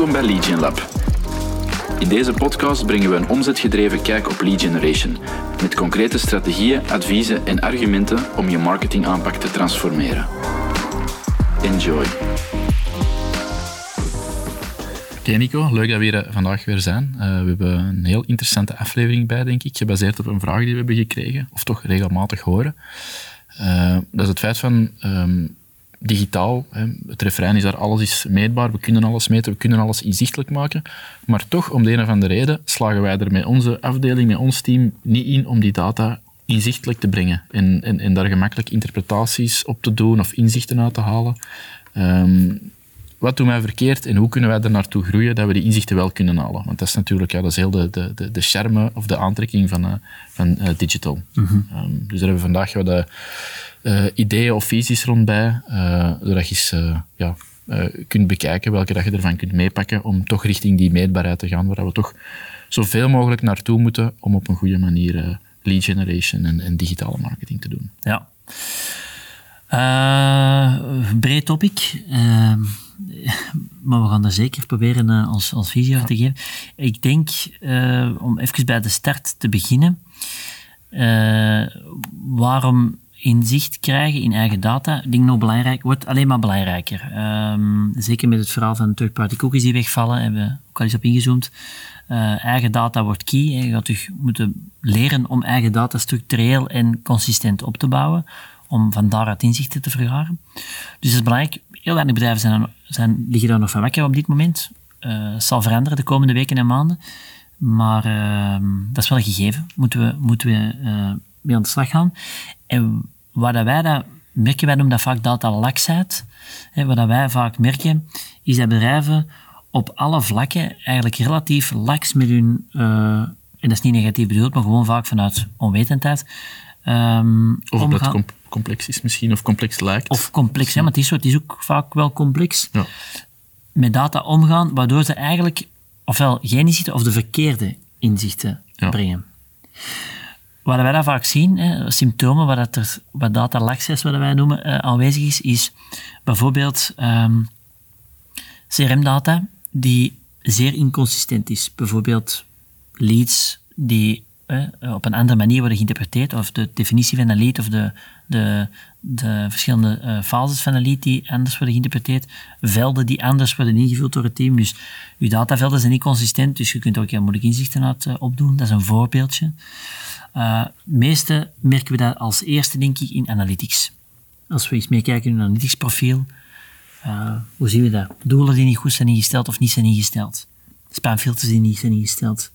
Welkom bij Gen Lab. In deze podcast brengen we een omzetgedreven kijk op lead generation, met concrete strategieën, adviezen en argumenten om je marketingaanpak te transformeren. Enjoy. Oké Nico, leuk dat we hier eh, vandaag weer zijn. Uh, we hebben een heel interessante aflevering bij, denk ik, gebaseerd op een vraag die we hebben gekregen, of toch regelmatig horen. Uh, dat is het feit van um, digitaal. Het refrein is daar, alles is meetbaar, we kunnen alles meten, we kunnen alles inzichtelijk maken. Maar toch, om de een of andere reden, slagen wij er met onze afdeling, met ons team, niet in om die data inzichtelijk te brengen en, en, en daar gemakkelijk interpretaties op te doen of inzichten uit te halen. Um, wat doen wij verkeerd en hoe kunnen wij er naartoe groeien dat we die inzichten wel kunnen halen? Want dat is natuurlijk ja, dat is heel de, de, de, de charme of de aantrekking van, uh, van uh, digital. Mm -hmm. um, dus daar hebben we vandaag wat uh, ideeën of visies rond bij, zodat je eens ja, kunt bekijken welke dat je ervan kunt meepakken om toch richting die meetbaarheid te gaan, waar we toch zoveel mogelijk naartoe moeten om op een goede manier lead generation en, en digitale marketing te doen. Ja. breed topic maar we gaan er zeker proberen uh, ons, ons visie ja. te geven. Ik denk, om even bij de start te beginnen, waarom inzicht krijgen in eigen data, denk nog belangrijk, wordt alleen maar belangrijker. Um, zeker met het verhaal van third-party cookies die wegvallen, hebben we ook al eens op ingezoomd. eigen data wordt key. Je gaat dus moeten leren om eigen data structureel en consistent op te bouwen, om van daaruit inzichten te vergaren. Dus het is belangrijk, heel weinig bedrijven zijn, zijn, liggen daar nog van wakker op dit moment. Uh, het zal veranderen de komende weken en maanden. Maar uh, dat is wel een gegeven. Moeten we, moeten we uh, mee aan de slag gaan. En wat wij dat merken, wij noemen dat vaak data laksheid. Wat wij vaak merken, is dat bedrijven op alle vlakken eigenlijk relatief laks met hun, en dat is niet negatief bedoeld, maar gewoon vaak vanuit onwetendheid, um, of omgaan. dat complex is misschien, of complex lijkt. Of complex, ja, maar het is, het is ook vaak wel complex. Ja. Met data omgaan, waardoor ze eigenlijk ofwel geen inzichten of de verkeerde inzichten ja. brengen. Wat wij daar vaak zien, hè, symptomen waar, dat er, wat data laxheid, wat wij noemen, uh, aanwezig is, is bijvoorbeeld ehm, CRM-data die zeer inconsistent is. Bijvoorbeeld leads die eh, op een andere manier worden geïnterpreteerd, of de definitie van een lead of de, de, de verschillende uh, fases van een lead die anders worden geïnterpreteerd, velden die anders worden ingevuld door het team. Dus je datavelden zijn niet consistent, dus je kunt ook heel moeilijk inzichten uit opdoen. Dat is een voorbeeldje. Uh, meeste merken we dat als eerste, denk ik, in analytics. Als we eens meekijken in een analytics profiel, hoe zien we dat? Doelen die niet goed zijn ingesteld of niet zijn ingesteld. Spamfilters die niet zijn ingesteld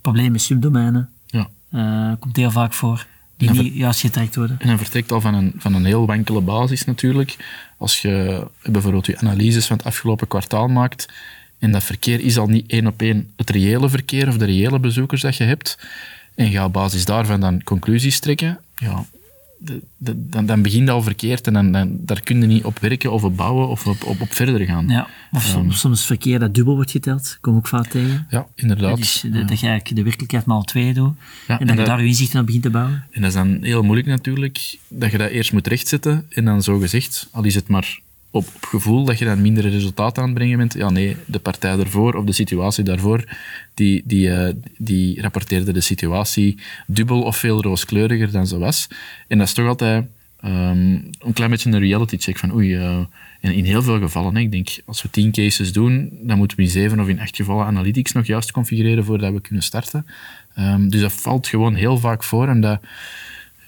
problemen met subdomeinen. Ja. Komt heel vaak voor. Die niet juist getrekt worden. En vertrekt al van een, van een heel wankele basis natuurlijk. Als je bijvoorbeeld je analyses van het afgelopen kwartaal maakt, en dat verkeer is al niet één op één het reële verkeer of de reële bezoekers dat je hebt, en je op basis daarvan dan conclusies trekken, ja, dan, dan begint al verkeerd en dan, dan, daar kun je niet op werken of op bouwen of op, op, op verder gaan. Ja, of soms, um, soms verkeer dat dubbel wordt geteld, kom ook vaak tegen. Ja, inderdaad. Dus dat, dat je eigenlijk de werkelijkheid maar al twee doet ja, en, dat je daar je inzichten aan begint te bouwen. En dat is dan heel moeilijk natuurlijk, dat je dat eerst moet rechtzetten en dan zo gezegd, al is het maar op, gevoel dat je dan mindere resultaten aan het brengen bent. Ja, nee, de partij daarvoor of de situatie daarvoor, die, die, uh, die rapporteerde de situatie dubbel of veel rooskleuriger dan ze was. En dat is toch altijd um, een klein beetje een reality check van oei, uh, in, in, heel veel gevallen, ik denk, als we tien cases doen, dan moeten we in zeven of in acht gevallen analytics nog juist configureren voordat we kunnen starten. Um, dus dat valt gewoon heel vaak voor en dat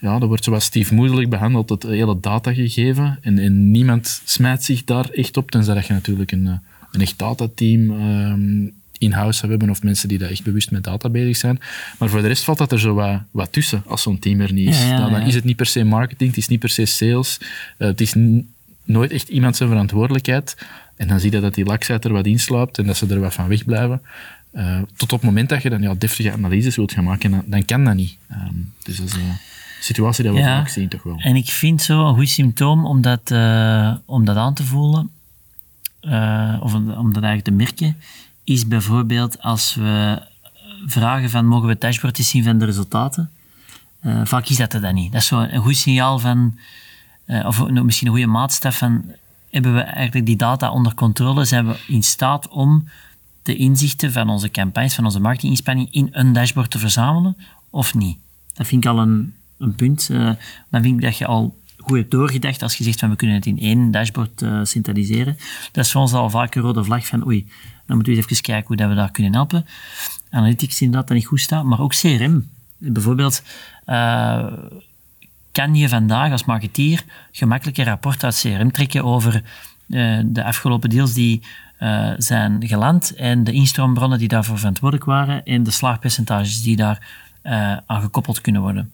ja, dat wordt zoals stiefmoederlijk behandeld, het hele datagegeven. En, en niemand smijt zich daar echt op, tenzij dat je natuurlijk een, eh, een echt datateam um, in-house hebben of mensen die daar echt bewust met data bezig zijn. Maar voor de rest valt dat er zo wat, wat tussen als zo'n team er niet is. Ja, ja, dan is het niet per se marketing, het is niet per se sales, uh, het is nooit echt iemand zijn verantwoordelijkheid. En dan zie je dat die laksheid er wat insluipt en dat ze er wat van wegblijven. Uh, tot op het moment dat je dan ja, deftige analyses wilt gaan maken, dan, dan kan dat niet. Um, dus dat is, uh, situatie dat we ja, vaak zien, toch wel. En ik vind zo een goed symptoom om dat, uh, om dat aan te voelen, uh, of om, om, dat eigenlijk te merken, is bijvoorbeeld als we vragen van mogen we dashboardjes zien van de resultaten. Uh, vaak is dat er dan niet. Dat is zo een goed signaal van, of misschien een goede maatstaf van hebben we eigenlijk die data onder controle, zijn we in staat om de inzichten van onze campagnes, van onze marketinginspanning in een dashboard te verzamelen of niet. Dat vind ik al een, een punt. Uh, dan vind ik dat je al goed hebt doorgedacht als je zegt van we kunnen het in één dashboard uh, centraliseren. Dat is voor ons al vaak een rode vlag van oei, dan moeten we even kijken hoe dat we daar kunnen helpen. Analytics inderdaad dat niet goed staat, maar ook CRM. Bijvoorbeeld, uh, kan je vandaag als marketeer gemakkelijk een rapport uit CRM trekken over de afgelopen deals die zijn geland en de instroombronnen die daarvoor verantwoordelijk waren en de slaagpercentages die daar aan gekoppeld kunnen worden.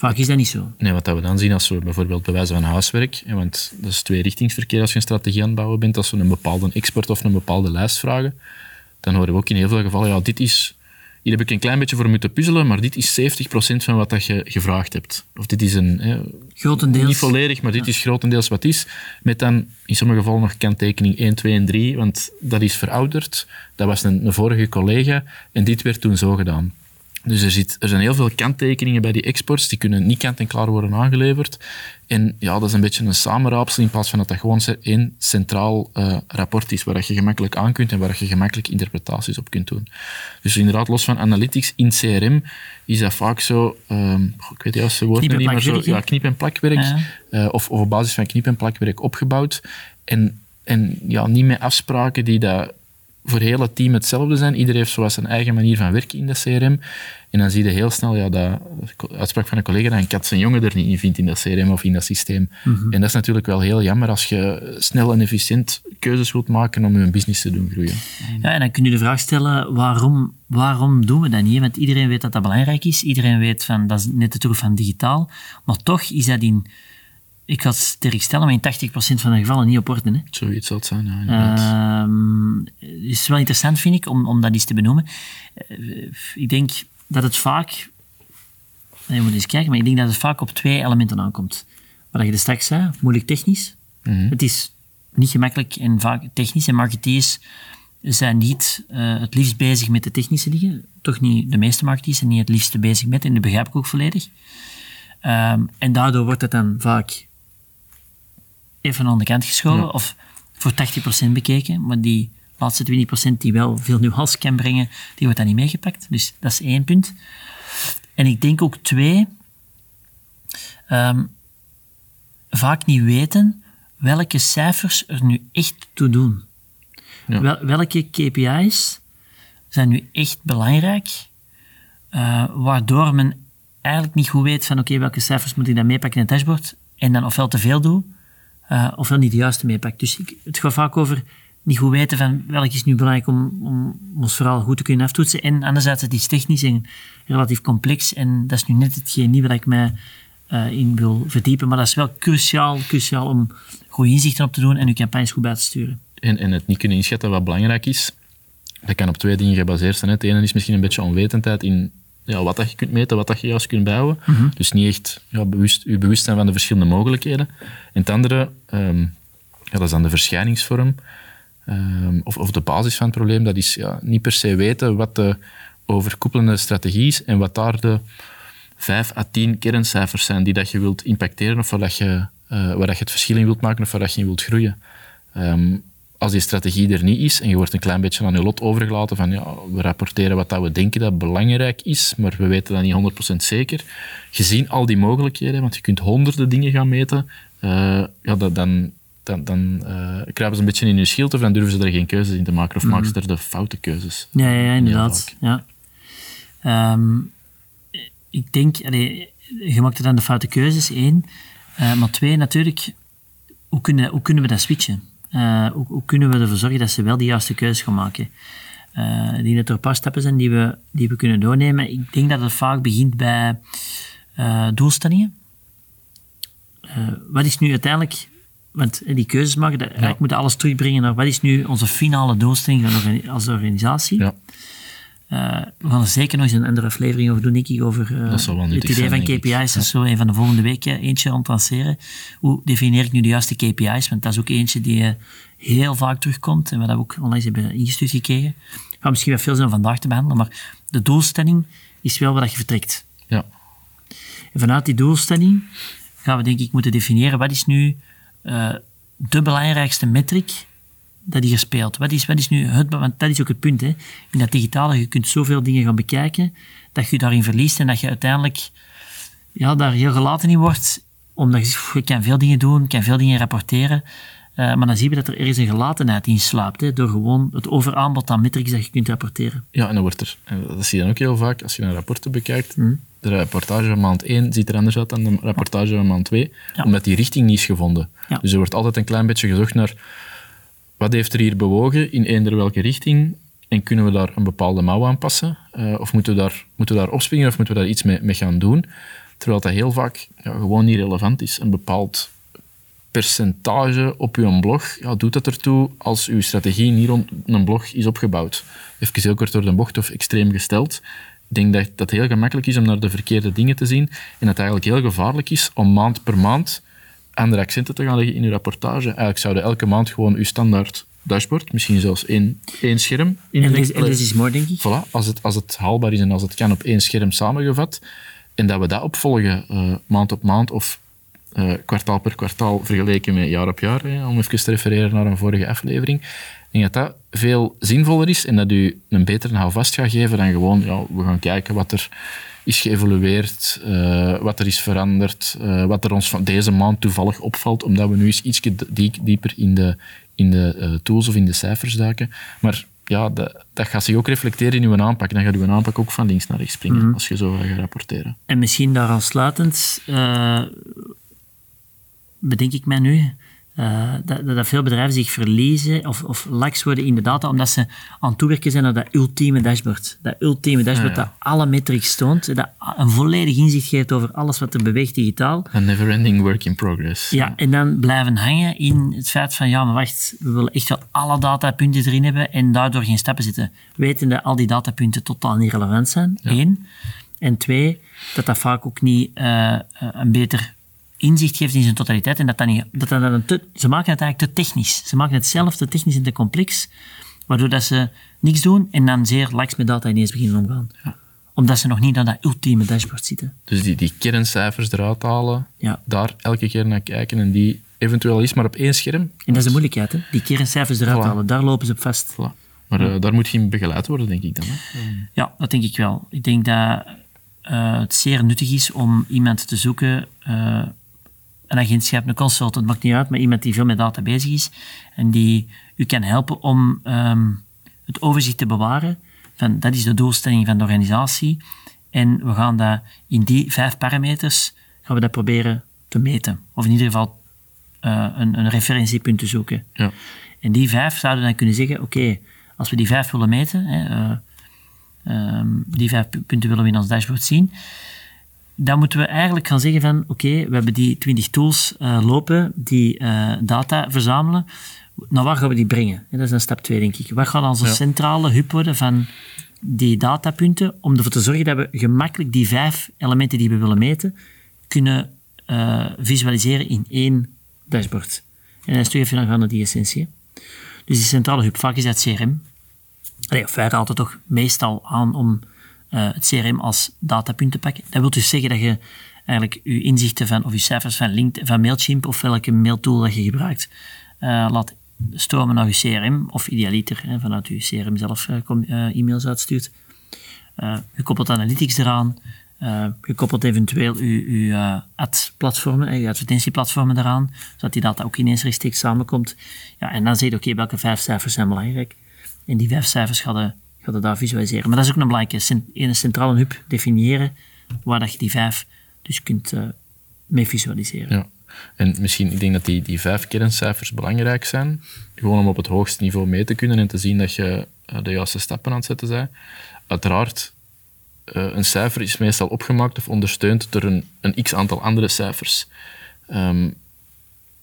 Vaak is dat niet zo. Nee, wat we dan zien als we bijvoorbeeld bewijzen van huiswerk, want dat is tweerichtingsverkeer als je een strategie aan het bouwen bent, als we een bepaalde export of een bepaalde lijst vragen, dan horen we ook in heel veel gevallen, ja, dit is, hier heb ik een klein beetje voor moeten puzzelen, maar dit is 70% van wat dat je gevraagd hebt. Of dit is een... Hè, grotendeels. Niet volledig, maar dit is grotendeels wat is. Met dan in sommige gevallen nog kanttekening 1, 2 en 3, want dat is verouderd. Dat was een, een vorige collega en dit werd toen zo gedaan. Dus er, zit, er zijn heel veel kanttekeningen bij die exports, die kunnen niet kant-en-klaar worden aangeleverd. En ja, dat is een beetje een samenraapsel in plaats van dat dat gewoon één centraal uh, rapport is waar je gemakkelijk aan kunt en waar je gemakkelijk interpretaties op kunt doen. Dus inderdaad, los van analytics in CRM is dat vaak zo, um, ik weet het juiste woord niet, maar zo, ja, knip- en plakwerk, uh, of, of op basis van knip- en plakwerk opgebouwd. En, en ja, niet met afspraken die dat voor heel het team hetzelfde zijn. Iedereen heeft zoals zijn eigen manier van werken in de CRM. En dan zie je heel snel, ja, dat uitspraak van een collega, dat een kat zijn jongen er niet in vindt in dat CRM of in dat systeem. Mhm. En dat is natuurlijk wel heel jammer als je snel en efficiënt keuzes wilt maken om je business te doen groeien. Ja, en dan kun je de vraag stellen, waarom, waarom doen we dat niet? Want iedereen weet dat dat belangrijk is. Iedereen weet van, dat is net de toer van digitaal. Maar toch is dat in ik ga het sterk stellen, maar in 80% van de gevallen niet op orde. Hè. Zoiets zal het zijn, ja. Uh, is wel interessant, vind ik, om, om dat eens te benoemen. Uh, ik denk dat het vaak... Je moet eens kijken, maar ik denk dat het vaak op twee elementen aankomt. Wat je er straks zei, moeilijk technisch. Mm Het is niet gemakkelijk en vaak technisch. En marketeers zijn niet uh, het liefst bezig met de technische dingen. Toch niet de meeste marketeers zijn niet het liefste bezig met. En dat begrijp ik ook volledig. Um, en daardoor wordt het dan vaak even aan de kant geschoven of voor 80% bekeken, maar die laatste 20% die wel veel nuance kan brengen, die wordt dan niet meegepakt. Dus dat is één punt. En ik denk ook twee, um, vaak niet weten welke cijfers er nu echt toe doen. Ja. Wel, welke KPI's zijn nu echt belangrijk, uh, waardoor men eigenlijk niet goed weet van oké, welke cijfers moet ik dan meepakken in het dashboard en dan ofwel te veel doe, uh, ofwel niet de juiste meepakt. Dus ik, het gaat vaak over niet goed weten van welk is nu belangrijk om, om ons vooral goed te kunnen aftoetsen. En anderzijds, het is technisch en relatief complex. En dat is nu net hetgeen niet waar ik mij uh, in wil verdiepen. Maar dat is wel cruciaal, cruciaal om goede inzichten op te doen en uw campagnes goed bij te sturen. En, en het niet kunnen inschatten wat belangrijk is, dat kan op twee dingen gebaseerd zijn. Het ene is misschien een beetje onwetendheid in ja, wat dat je kunt meten, wat dat je juist kunt bijhouden. Mhm. Dus niet echt ja, bewust, je bewust zijn van de verschillende mogelijkheden. En het andere, um, ja, dat is dan de verschijningsvorm. Um, of, of de basis van het probleem. Dat is ja, niet per se weten wat de overkoepelende strategie is en wat daar de vijf à tien kerncijfers zijn die dat je wilt impacteren of waar, dat je, uh, waar dat je het verschil in wilt maken of waar dat je in wilt groeien. Um, als die strategie er niet is en je wordt een klein beetje aan je lot overgelaten van ja, we rapporteren wat dat we denken dat belangrijk is, maar we weten dat niet 100% zeker. Gezien al die mogelijkheden, want je kunt honderden dingen gaan meten, uh, ja, dat, dan, dan, dan uh, kruipen ze een beetje in je schild of dan durven ze er geen keuzes in te maken of mm maken ze er de foute keuzes. Ja, ja, ja inderdaad. Ja. Um, ik denk, allee, je maakt er dan de foute keuzes, één. Uh, maar twee, natuurlijk, hoe kunnen, hoe kunnen we dat switchen? Uh, hoe, hoe, kunnen we ervoor zorgen dat ze wel de juiste keuze gaan maken? Ik denk dat er een paar stappen zijn die we, die we kunnen doornemen. Ik denk dat het vaak begint bij uh, doelstellingen. wat is nu uiteindelijk, want die keuzes maken, dat, ja. moeten alles terugbrengen naar wat is nu onze finale doelstelling als organisatie. Ja. Uh, we gaan er zeker nog eens een andere aflevering over doen, over uh, het idee van KPI's. Dat is zo een van de volgende weken eentje aan lanceren. Hoe definieer ik nu de juiste KPI's? Want dat is ook eentje die uh, heel vaak terugkomt en we ook onlangs hebben ingestuurd gekregen. Ik ga misschien wel veel zijn om vandaag te behandelen, maar de doelstelling is wel waar je vertrekt. Ja. En vanuit die doelstelling gaan we denk ik moeten definiëren wat is nu de belangrijkste metric dat die gespeeld. Wat is, wat is nu het, want dat is ook het punt, hè. In dat digitale, je kunt zoveel dingen gaan bekijken, dat je daarin verliest en dat je uiteindelijk ja, daar heel gelaten in wordt, omdat je, kan veel dingen doen, kan veel dingen rapporteren, uh, maar dan zien we dat er ergens een gelatenheid in slaapt, hè, door gewoon het overaanbod aan metrics dat je kunt rapporteren. Ja, en dan wordt er, dat zie je dan ook heel vaak, als je naar rapporten bekijkt, mm. de rapportage van maand 1 ziet er anders uit dan de rapportage van maand 2, ja. omdat die richting niet is gevonden. Ja. Dus er wordt altijd een klein beetje gezocht naar wat heeft er hier bewogen, in eender welke richting, en kunnen we daar een bepaalde mouw aan passen? Uh, of moeten we, daar, moeten we daar opspringen of moeten we daar iets mee, mee gaan doen? Terwijl dat heel vaak gewoon niet relevant is. Een bepaald percentage op uw blog, ja, doet het ertoe als uw strategie niet rond een blog is opgebouwd? Even heel kort door de bocht of extreem gesteld. Ik denk dat het heel gemakkelijk is om naar de verkeerde dingen te zien en dat het eigenlijk heel gevaarlijk is om maand per maand andere accenten te gaan leggen in uw rapportage. Eigenlijk zouden elke maand gewoon uw standaard dashboard, misschien zelfs één, één scherm. In en dit is mooi, denk ik. Voilà, als het, als het haalbaar is en als het kan op één scherm samengevat. En dat we dat opvolgen uh, maand op maand of uh, kwartaal per kwartaal vergeleken met jaar op jaar, hè, om even te refereren naar een vorige aflevering. Ik denk dat dat veel zinvoller is en dat u een betere houvast gaat geven dan gewoon, ja, we gaan kijken wat er is geëvolueerd, uh, wat er is veranderd, uh, wat er ons van deze maand toevallig opvalt, omdat we nu eens iets dieper in de, in de uh, tools of in de cijfers duiken. Maar ja, dat, dat gaat zich ook reflecteren in uw aanpak. Dan gaat uw aanpak ook van links naar rechts springen, mm als je zo gaat rapporteren. En misschien daar aansluitend, bedenk ik mij nu, uh, dat, dat, veel bedrijven zich verliezen of, of laks worden in de data, omdat ze aan het toewerken zijn naar dat ultieme dashboard. Dat ultieme dashboard dat alle metrics toont, dat een volledig inzicht geeft over alles wat er beweegt digitaal. Een never-ending work in progress. Ja, en dan blijven hangen in het feit van, ja, maar wacht, we willen echt wel alle datapunten erin hebben en daardoor geen stappen zitten. Weten dat al die datapunten totaal niet relevant zijn, één. En twee, dat dat vaak ook niet uh, een beter inzicht geeft in zijn totaliteit en dat dat niet... Dat te, ze maken het eigenlijk te technisch. Ze maken het zelf te technisch en te complex, waardoor dat ze niks doen en dan zeer laks met data ineens beginnen omgaan. Ja. Omdat ze nog niet aan dat ultieme dashboard zitten. Dus die, die kerncijfers eruit halen, ja. daar elke keer naar kijken en die eventueel is maar op één scherm. En dat is de moeilijkheid, hè? die kerncijfers eruit halen, daar lopen ze op vast. Maar uh, daar moet geen begeleid worden, denk ik dan. Hè? Ja, dat denk ik wel. Ik denk dat uh, het zeer nuttig is om iemand te zoeken uh, een agentschap, een consultant, maakt niet uit, maar iemand die veel met data bezig is en die u kan helpen om um, het overzicht te bewaren. Van, dat is de doelstelling van de organisatie. En we gaan dat in die vijf parameters gaan we dat proberen te meten. Of in ieder geval uh, een, een, referentiepunt te zoeken. Ja. En die vijf zouden dan kunnen zeggen, oké, als we die vijf willen meten, hè, uh, um, die vijf punten willen we in ons dashboard zien, dan moeten we eigenlijk gaan zeggen van oké, we hebben die 20 tools uh, lopen die uh, data verzamelen. Naar waar gaan we die brengen? dat is een stap 2, denk ik. Wat gaat onze centrale hub worden van die datapunten om ervoor te zorgen dat we gemakkelijk die vijf elementen die we willen meten kunnen uh, visualiseren in één dashboard. En dan is toch even gaan naar die essentie. Dus die centrale hub, vaak is dat CRM. Allee, of wij raden toch meestal aan om het CRM als datapunten pakken. Dat wil dus zeggen dat je eigenlijk je inzichten van, of je cijfers van, LinkedIn, van Mailchimp of welke mailtool dat je gebruikt, uh, laat stromen naar je CRM of idealiter hè, vanuit je CRM zelf uh, e-mails uitstuurt. je koppelt analytics eraan, je koppelt eventueel je ad-platformen, je advertentieplatformen eraan, zodat die data ook ineens rechtstreeks samenkomt. Ja, en dan zeg je, oké, welke vijf cijfers zijn belangrijk? En die vijf cijfers gaan gaat het daar visualiseren. Maar dat is ook een belangrijke, een centrale hub definiëren, waar dat je die vijf dus kunt uh, mee visualiseren. Ja. En misschien, ik denk dat die, die vijf kerncijfers belangrijk zijn, gewoon om op het hoogste niveau mee te kunnen en te zien dat je uh, de juiste stappen aan het zetten bent. Uiteraard, uh, een cijfer is meestal opgemaakt of ondersteund door een, een x-aantal andere cijfers. Um,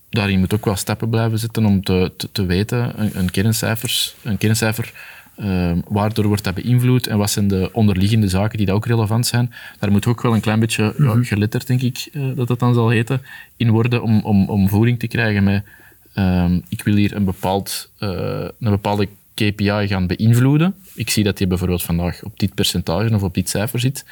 daarin moet ook wel stappen blijven zitten om te, te, te weten, een, kerncijfers, een kerncijfer Um, waardoor wordt dat beïnvloed en wat zijn de onderliggende zaken die daar ook relevant zijn. Daar moet ook wel een klein beetje ja, mhm. geletterd, denk ik, uh, dat het dan zal heten, in worden om, om, om voering te krijgen met um, ik wil hier een, bepaald, uh, een bepaalde KPI gaan beïnvloeden. Ik zie dat die bijvoorbeeld vandaag op dit percentage of op dit cijfer zit.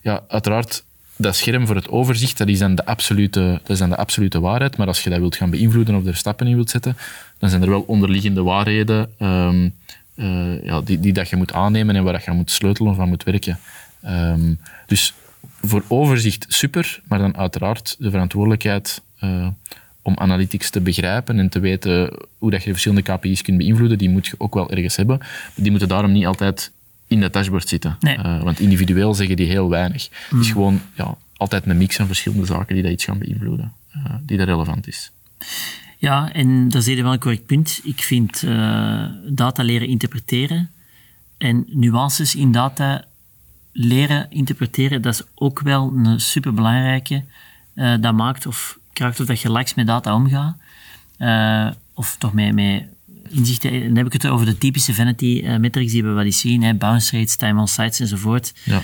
Ja, uiteraard dat scherm voor het overzicht, dat is, dan de absolute, dat is dan de absolute waarheid. Maar als je dat wilt gaan beïnvloeden of er stappen in wilt zetten, dan zijn er wel onderliggende waarheden um, uh, ja, die, die dat je moet aannemen en waar dat je moet sleutelen of aan moet werken. Um, dus voor overzicht super, maar dan uiteraard de verantwoordelijkheid uh, om analytics te begrijpen en te weten hoe dat je de verschillende KPI's kunt beïnvloeden, die moet je ook wel ergens hebben. Die moeten daarom niet altijd in dat dashboard zitten. Nee. Uh, want individueel zeggen die heel weinig. Het is mm. gewoon ja, altijd een mix van verschillende zaken die dat iets gaan beïnvloeden, uh, die dat relevant is. Ja, en dat is wel een correct punt. Ik vind uh, data leren interpreteren en nuances in data leren interpreteren, dat is ook wel een superbelangrijke. Uh, dat maakt of kracht of dat je laks met data omgaat. Uh, of toch met, met inzichten. Dan heb ik het over de typische vanity metrics die we wel eens zien. Hè, bounce rates, time on sites enzovoort. Ja.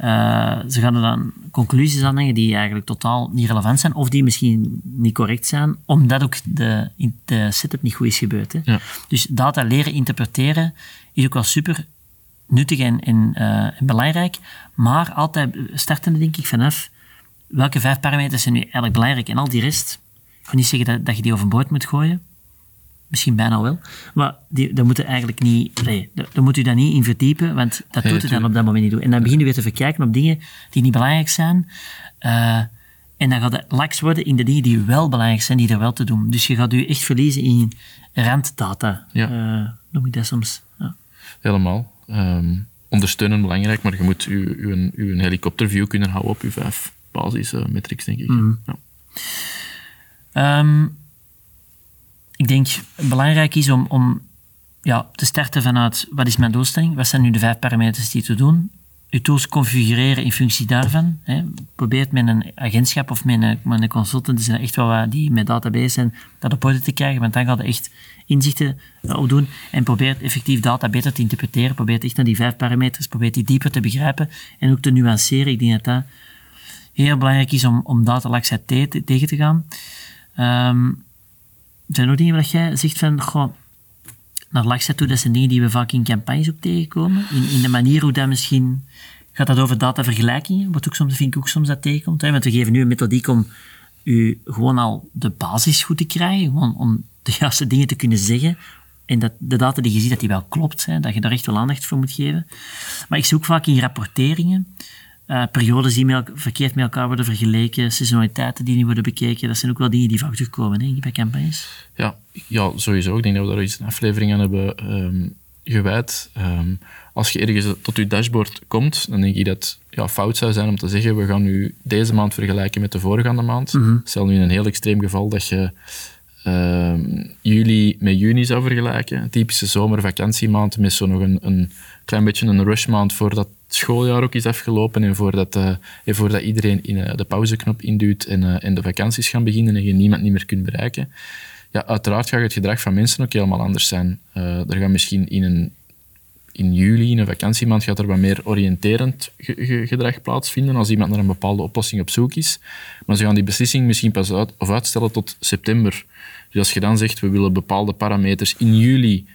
Uh, ze gaan er dan conclusies aan leggen die eigenlijk totaal niet relevant zijn, of die misschien niet correct zijn, omdat ook de, de setup niet goed is gebeurd. Hè. Ja. Dus data leren interpreteren is ook wel super nuttig en, en, uh, en belangrijk, maar altijd starten denk ik vanaf welke vijf parameters zijn nu eigenlijk belangrijk en al die rest, ik ga niet zeggen dat, dat je die overboord moet gooien, Misschien bijna wel. Maar die, dat moet eigenlijk niet... Nee, daar moet u dan niet in verdiepen, want dat doet u dan op dat moment niet doen. En dan begin je weer te verkijken op dingen die niet belangrijk zijn. Uh, en dan gaat het laks worden in de dingen die wel belangrijk zijn, die er wel te doen. Dus je gaat u echt verliezen in randdata. Ja. Uh, noem ik dat soms. Ja. Helemaal. Um, ondersteunen belangrijk, maar je moet uw, uw, uw helikopterview kunnen houden op uw vijf basismetrics, denk ik. Mm. Ja. Um, ik denk belangrijk is om, om ja, te starten vanuit wat is mijn doelstelling, wat zijn nu de vijf parameters die te doen, je tools configureren in functie daarvan. Hè. Probeer het met een agentschap of met een, met een consultant, zijn echt wel die met database zijn, dat op orde te krijgen, want dan gaat je echt inzichten opdoen en probeer effectief data beter te interpreteren, probeer echt naar die vijf parameters, probeer die dieper te begrijpen en ook te nuanceren. Ik denk dat dat heel belangrijk is om, om datalaksheid tegen te gaan. Um, zijn er dingen wat jij zegt van, goh, naar Laksa toe, dat zijn dingen die we vaak in campagnes ook tegenkomen. In, in de manier hoe dat misschien... Gaat dat over datavergelijkingen? Wat ook soms, vind ik ook soms dat tegenkomt. Hè? Want we geven nu een methodiek om u gewoon al de basis goed te krijgen. Gewoon om de juiste dingen te kunnen zeggen. En dat de data die je ziet, dat die wel klopt. Hè? Dat je daar echt wel aandacht voor moet geven. Maar ik zie ook vaak in rapporteringen uh, periodes die met verkeerd met elkaar worden vergeleken, seizoenaliteiten die niet worden bekeken, dat zijn ook wel dingen die vaak terugkomen hè, bij campagnes. Ja, ja, sowieso. Ik denk dat we daar iets een aflevering aan hebben um, gewijd. Um, als je ergens tot je dashboard komt, dan denk ik dat het ja, fout zou zijn om te zeggen, we gaan nu deze maand vergelijken met de voorgaande maand. Mm -hmm. Stel nu in een heel extreem geval dat je um, juli met juni zou vergelijken. Een typische zomervakantiemaand met zo nog een, een klein beetje een rushmaand voordat schooljaar ook is afgelopen en voordat, uh, en voordat iedereen in, uh, de pauzeknop induwt en, uh, en de vakanties gaan beginnen en je niemand niet meer kunt bereiken. Ja, uiteraard gaat het gedrag van mensen ook helemaal anders zijn. er gaat misschien in een in juli, in een vakantiemaand, gaat er wat meer oriënterend gedrag plaatsvinden als iemand naar een bepaalde oplossing op zoek is. Maar ze gaan die beslissing misschien pas uit, of uitstellen tot september. Dus als je dan zegt, we willen bepaalde parameters in juli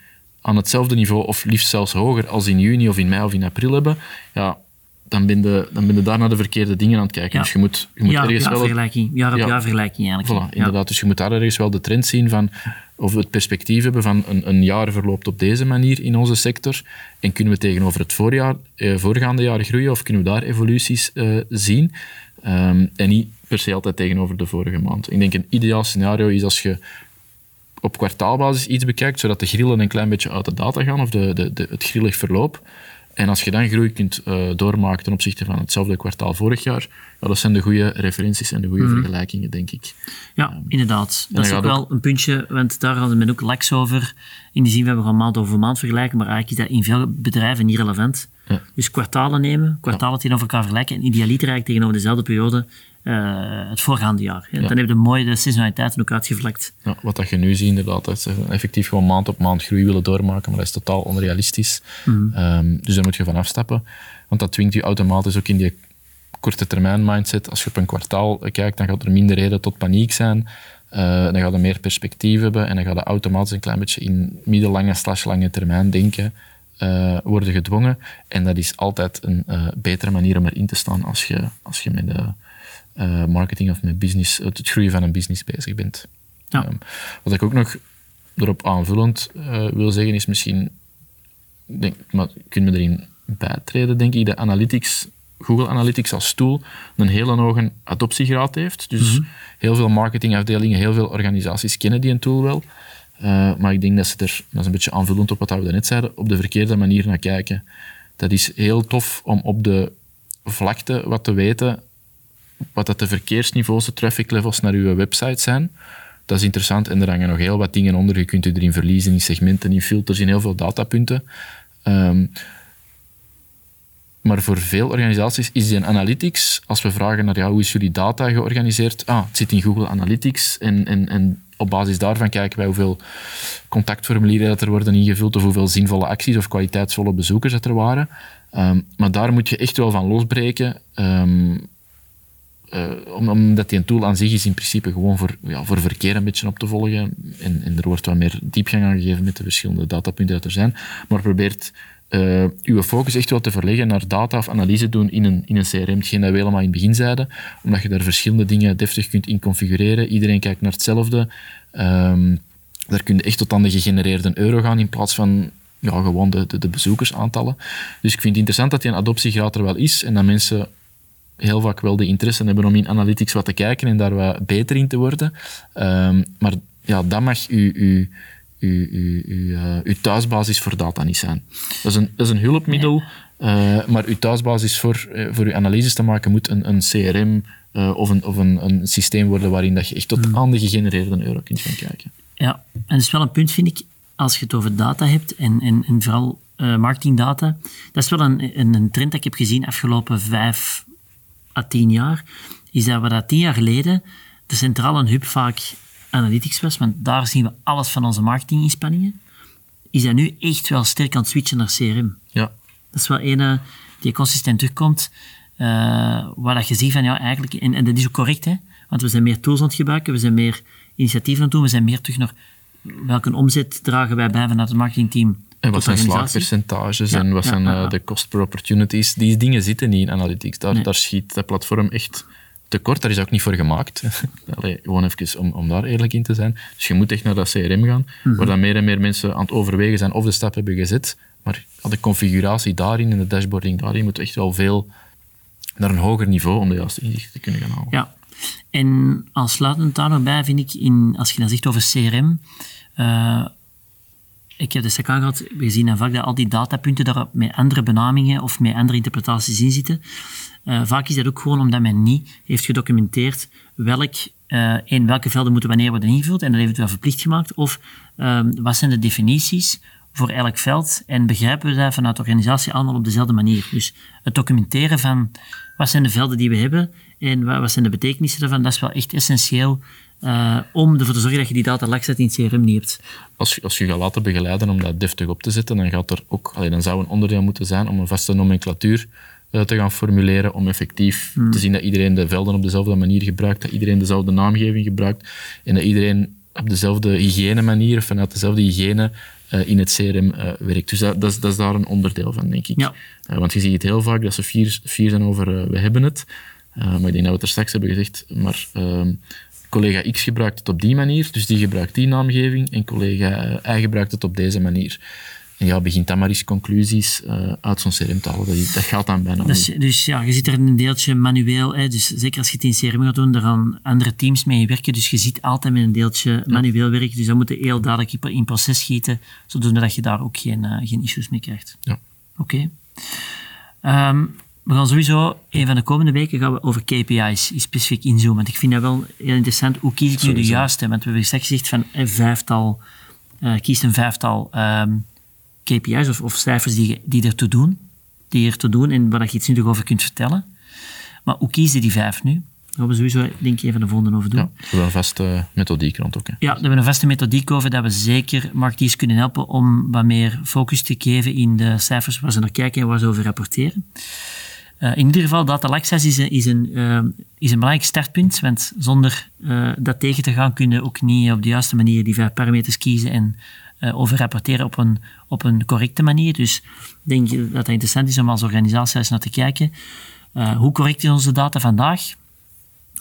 aan hetzelfde niveau, of liefst zelfs hoger, als in juni of in mei of in april hebben, ja, dan ben je, dan ben je daar naar de verkeerde dingen aan het kijken. Ja. Dus je moet, je moet ergens wel... Vergelijking, jaar op Ja. jaar vergelijking eigenlijk. Voilà, inderdaad. Dus je moet daar ergens wel de trend zien van, of we het perspectief hebben van een, een jaar verloopt op deze manier in onze sector en kunnen we tegenover het voorjaar, eh, voorgaande jaar groeien of kunnen we daar evoluties eh, zien Ehm, en niet per se altijd tegenover de vorige maand. Ik denk een ideaal scenario is als je op kwartaalbasis iets bekijkt, zodat de grillen een klein beetje uit de data gaan, of de, de, de, het grillig verloop. En als je dan groei kunt uh, doormaken ten opzichte van hetzelfde kwartaal vorig jaar, ja, dat zijn de goede referenties en de goede Mhm. vergelijkingen, denk ik. Ja, inderdaad. dan Dat is ook wel een puntje, want daar hadden we ook laks over. In die zin, we hebben gewoon maand over maand vergelijken, maar eigenlijk is dat in veel bedrijven niet relevant. Ja. Dus kwartalen nemen, kwartalen tegenover elkaar vergelijken en idealiter eigenlijk tegenover dezelfde periode eh, het voorgaande jaar. Ja, Dan heb je de mooie de seasonaliteiten ook uitgevlekt. Ja, wat dat je nu ziet, inderdaad, dat ze effectief gewoon maand op maand groei willen doormaken, maar dat is totaal onrealistisch. Mhm. Ehm, dus daar moet je van afstappen. Want dat dwingt je automatisch ook in die korte termijn mindset. Als je op een kwartaal kijkt, dan gaat er minder reden tot paniek zijn. Eh, dan gaat je meer perspectief hebben en dan gaat je automatisch een klein beetje in middellange slash lange termijn denken. uh, worden gedwongen. En dat is altijd een uh, betere manier om erin te staan als je, als je met de uh, marketing of met business, het groeien van een business bezig bent. Ja. Um, wat ik ook nog erop aanvullend wil zeggen is misschien, denk, maar kunnen we erin bijtreden, denk ik, de analytics Google Analytics als tool een hele hoge adoptiegraad heeft. Dus mm -hmm. heel veel marketingafdelingen, heel veel organisaties kennen die een tool wel. Uh, maar ik denk dat ze er, dat is een beetje aanvullend op wat we net zeiden, op de verkeerde manier naar kijken. Dat is heel tof om op de vlakte wat te weten, wat dat de verkeersniveaus, de traffic levels naar uw website zijn. Dat is interessant en er hangen nog heel wat dingen onder. Je kunt u erin verliezen, in segmenten, in filters, in heel veel datapunten. Um, maar voor veel organisaties is die analytics, als we vragen naar ja, hoe is jullie data georganiseerd, ah, het zit in Google Analytics en, en, en op basis daarvan kijken wij hoeveel contactformulieren dat er worden ingevuld of hoeveel zinvolle acties of kwaliteitsvolle bezoekers dat er waren. Um, maar daar moet je echt wel van losbreken. Um, uh, omdat die tool aan zich is in principe gewoon voor, ja, voor verkeer een beetje op te volgen. En, en er wordt wat meer diepgang aan gegeven met de verschillende datapunten dat er zijn. Maar probeert uh, uw focus echt wel te verleggen naar data of analyse doen in een, in een CRM. Hetgeen dat we helemaal in het begin zeiden, omdat je daar verschillende dingen deftig kunt in configureren. Iedereen kijkt naar hetzelfde. Um, daar kun je echt tot aan de gegenereerde euro gaan in plaats van ja, gewoon de, de, de bezoekersaantallen. Dus ik vind het interessant dat die een adoptiegraad er wel is en dat mensen heel vaak wel de interesse hebben om in analytics wat te kijken en daar wat beter in te worden. Um, maar ja, dat mag u, u, uw, uw, uw, uh, uw thuisbasis voor data niet zijn. Dat is een, dat is een hulpmiddel, uh, maar uw thuisbasis voor, uh, voor uw analyses te maken moet een, een CRM of, een, of een, een systeem worden waarin dat je echt tot hmm. aan de gegenereerde euro kunt gaan kijken. Ja, en dat is wel een punt, vind ik, als je het over data hebt en, en, en vooral marketingdata. Dat is wel een, een, een trend dat ik heb gezien afgelopen vijf à tien jaar. Is dat we dat tien jaar geleden de centrale hub vaak analytics was, want daar zien we alles van onze marketinginspanningen, is hij nu echt wel sterk aan het switchen naar CRM. Ja. Dat is wel een die consistent terugkomt, uh, waar dat je ziet van, ja, eigenlijk, en, en dat is ook correct, hè, want we zijn meer tools aan het gebruiken, we zijn meer initiatieven aan het doen, we zijn meer terug naar welke omzet dragen wij bij vanuit het marketingteam en wat zijn slaagpercentages en wat zijn uh, de cost per opportunities? Die dingen zitten niet in analytics. Daar, nee. daar schiet dat platform echt tekort, daar is ook niet voor gemaakt. Allee, gewoon even om, om daar eerlijk in te zijn. Dus je moet echt naar dat CRM gaan, mm waar dan meer en meer mensen aan het overwegen zijn of de stap hebben gezet. Maar de configuratie daarin en de dashboarding daarin moet echt wel veel naar een hoger niveau om de juiste inzichten te kunnen gaan halen. Ja, en als sluitend daar nog bij vind ik, in, als je dan zegt over CRM, uh, ik heb de SEC gehad, we zien dan vaak dat al die datapunten daar met andere benamingen of met andere interpretaties in zitten. Uh, vaak is dat ook gewoon omdat men niet heeft gedocumenteerd welk, uh, in welke velden moeten wanneer worden ingevuld en dat wel verplicht gemaakt. Of uh, wat zijn de definities voor elk veld en begrijpen we dat vanuit de organisatie allemaal op dezelfde manier. Dus het documenteren van wat zijn de velden die we hebben en wat, wat zijn de betekenissen daarvan, dat is wel echt essentieel uh, om ervoor te zorgen dat je die data lak zet in het CRM niet hebt. Als je, als je gaat laten begeleiden om dat deftig op te zetten, dan, gaat er ook, allee, dan zou een onderdeel moeten zijn om een vaste nomenclatuur uh, te gaan formuleren, om effectief hmm. te zien dat iedereen de velden op dezelfde manier gebruikt, dat iedereen dezelfde naamgeving gebruikt en dat iedereen op dezelfde hygiëne manier of vanuit dezelfde hygiëne uh, in het CRM werkt. Dus dat, dat, is, dat, is, daar een onderdeel van, denk ik. Ja. want je ziet het heel vaak dat ze fier, fier zijn over we hebben het. maar ik denk dat we het er straks hebben gezegd, maar ehm, collega X gebruikt het op die manier, dus die gebruikt die naamgeving, en collega Y gebruikt het op deze manier. En ja, begint dan maar eens conclusies uh, uit zo'n CRM te halen. Dat, dat gaat dan bijna dus. Dus ja, je zit er een deeltje manueel. Hè, dus zeker als je het in CRM gaat doen, daar gaan andere teams mee werken. Dus je ziet altijd met een deeltje manueel werken. Dus dan moet je heel dadelijk in proces schieten, zodat je daar ook geen, uh, geen issues mee krijgt. Ja. Oké. Okay. Um, we gaan sowieso, een van de komende weken gaan we over KPI's specifiek inzoomen. Want ik vind dat wel heel interessant. Hoe kies ik nu de juiste? Want we hebben straks gezegd van een vijftal, uh, kies een vijftal um, ehm, KPI's of, of, cijfers die, die ertoe doen. Die ertoe doen en waar je iets nuttig over kunt vertellen. Maar hoe kies je die vijf nu? Daar gaan we sowieso denk ik even de volgende over doen. Ja, we hebben een vaste methodiek rond ook. Hè. Ja, we hebben een vaste methodiek over dat we zeker marketeers kunnen helpen om wat meer focus te geven in de cijfers waar ze naar kijken en waar ze over rapporteren. Uh, in ieder geval, data access is een, is, een, uh, is een belangrijk startpunt, want zonder uh, dat tegen te gaan kun je ook niet op de juiste manier die parameters kiezen en over rapporteren op een, op een correcte manier. Dus ik denk dat het interessant is om als organisatie eens naar te kijken. Hoe correct is onze data vandaag?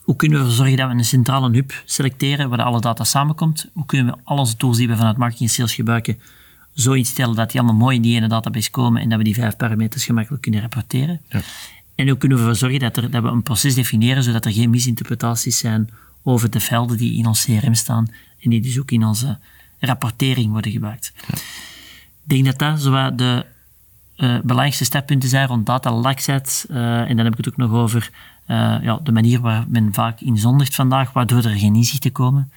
Hoe kunnen we ervoor zorgen dat we een centrale hub selecteren waar alle data samenkomt? Hoe kunnen we al onze tools die we vanuit marketing en sales gebruiken zo instellen dat die allemaal mooi in die ene database komen en dat we die vijf parameters gemakkelijk kunnen rapporteren? Ja. En hoe kunnen we ervoor zorgen dat, er, dat we een proces definiëren zodat er geen misinterpretaties zijn over de velden die in ons CRM staan en die dus ook in onze rapportering worden gebruikt. Ja. Ik denk dat dat zo de uh, belangrijkste steppunten zijn rond data. Uh, en dan heb ik het ook nog over uh, ja, de manier waar men vaak in zondigt vandaag, waardoor er geen inzichten komen.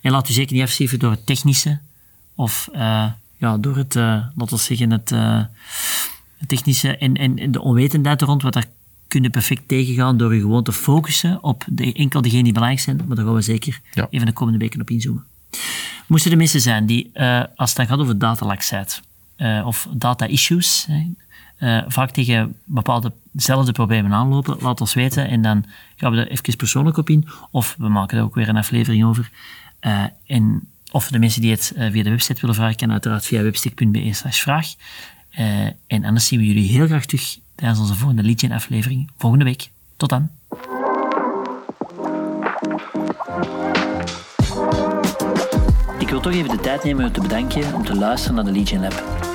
En laat u zeker niet afschrijven door het technische of ja, door het, laten we zeggen, het, het technische en, en de onwetendheid rond, wat daar kunnen perfect tegengaan door je gewoon te focussen op de, enkel degenen die belangrijk zijn, maar daar gaan we zeker even de komende weken op inzoomen. Moesten er mensen zijn die, uh, als het dan gaat over datalaxheid uh, of data issues, uh, vaak tegen bepaalde dezelfde problemen aanlopen, laat ons weten en dan gaan we er even persoonlijk op in, of we maken er ook weer een aflevering over. en, of de mensen die het via de website willen vragen, kan uiteraard via webstick.be slash vraag. en anders zien we jullie heel graag terug tijdens onze volgende Legion aflevering volgende week. Tot dan. Ik wil toch even de tijd nemen om te bedanken om te luisteren naar de Legion Lab.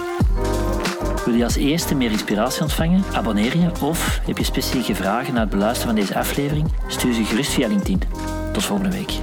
Wil je als eerste meer inspiratie ontvangen? Abonneer je of heb je specifieke vragen na het beluisteren van deze aflevering? Stuur ze gerust via LinkedIn. Tot volgende week.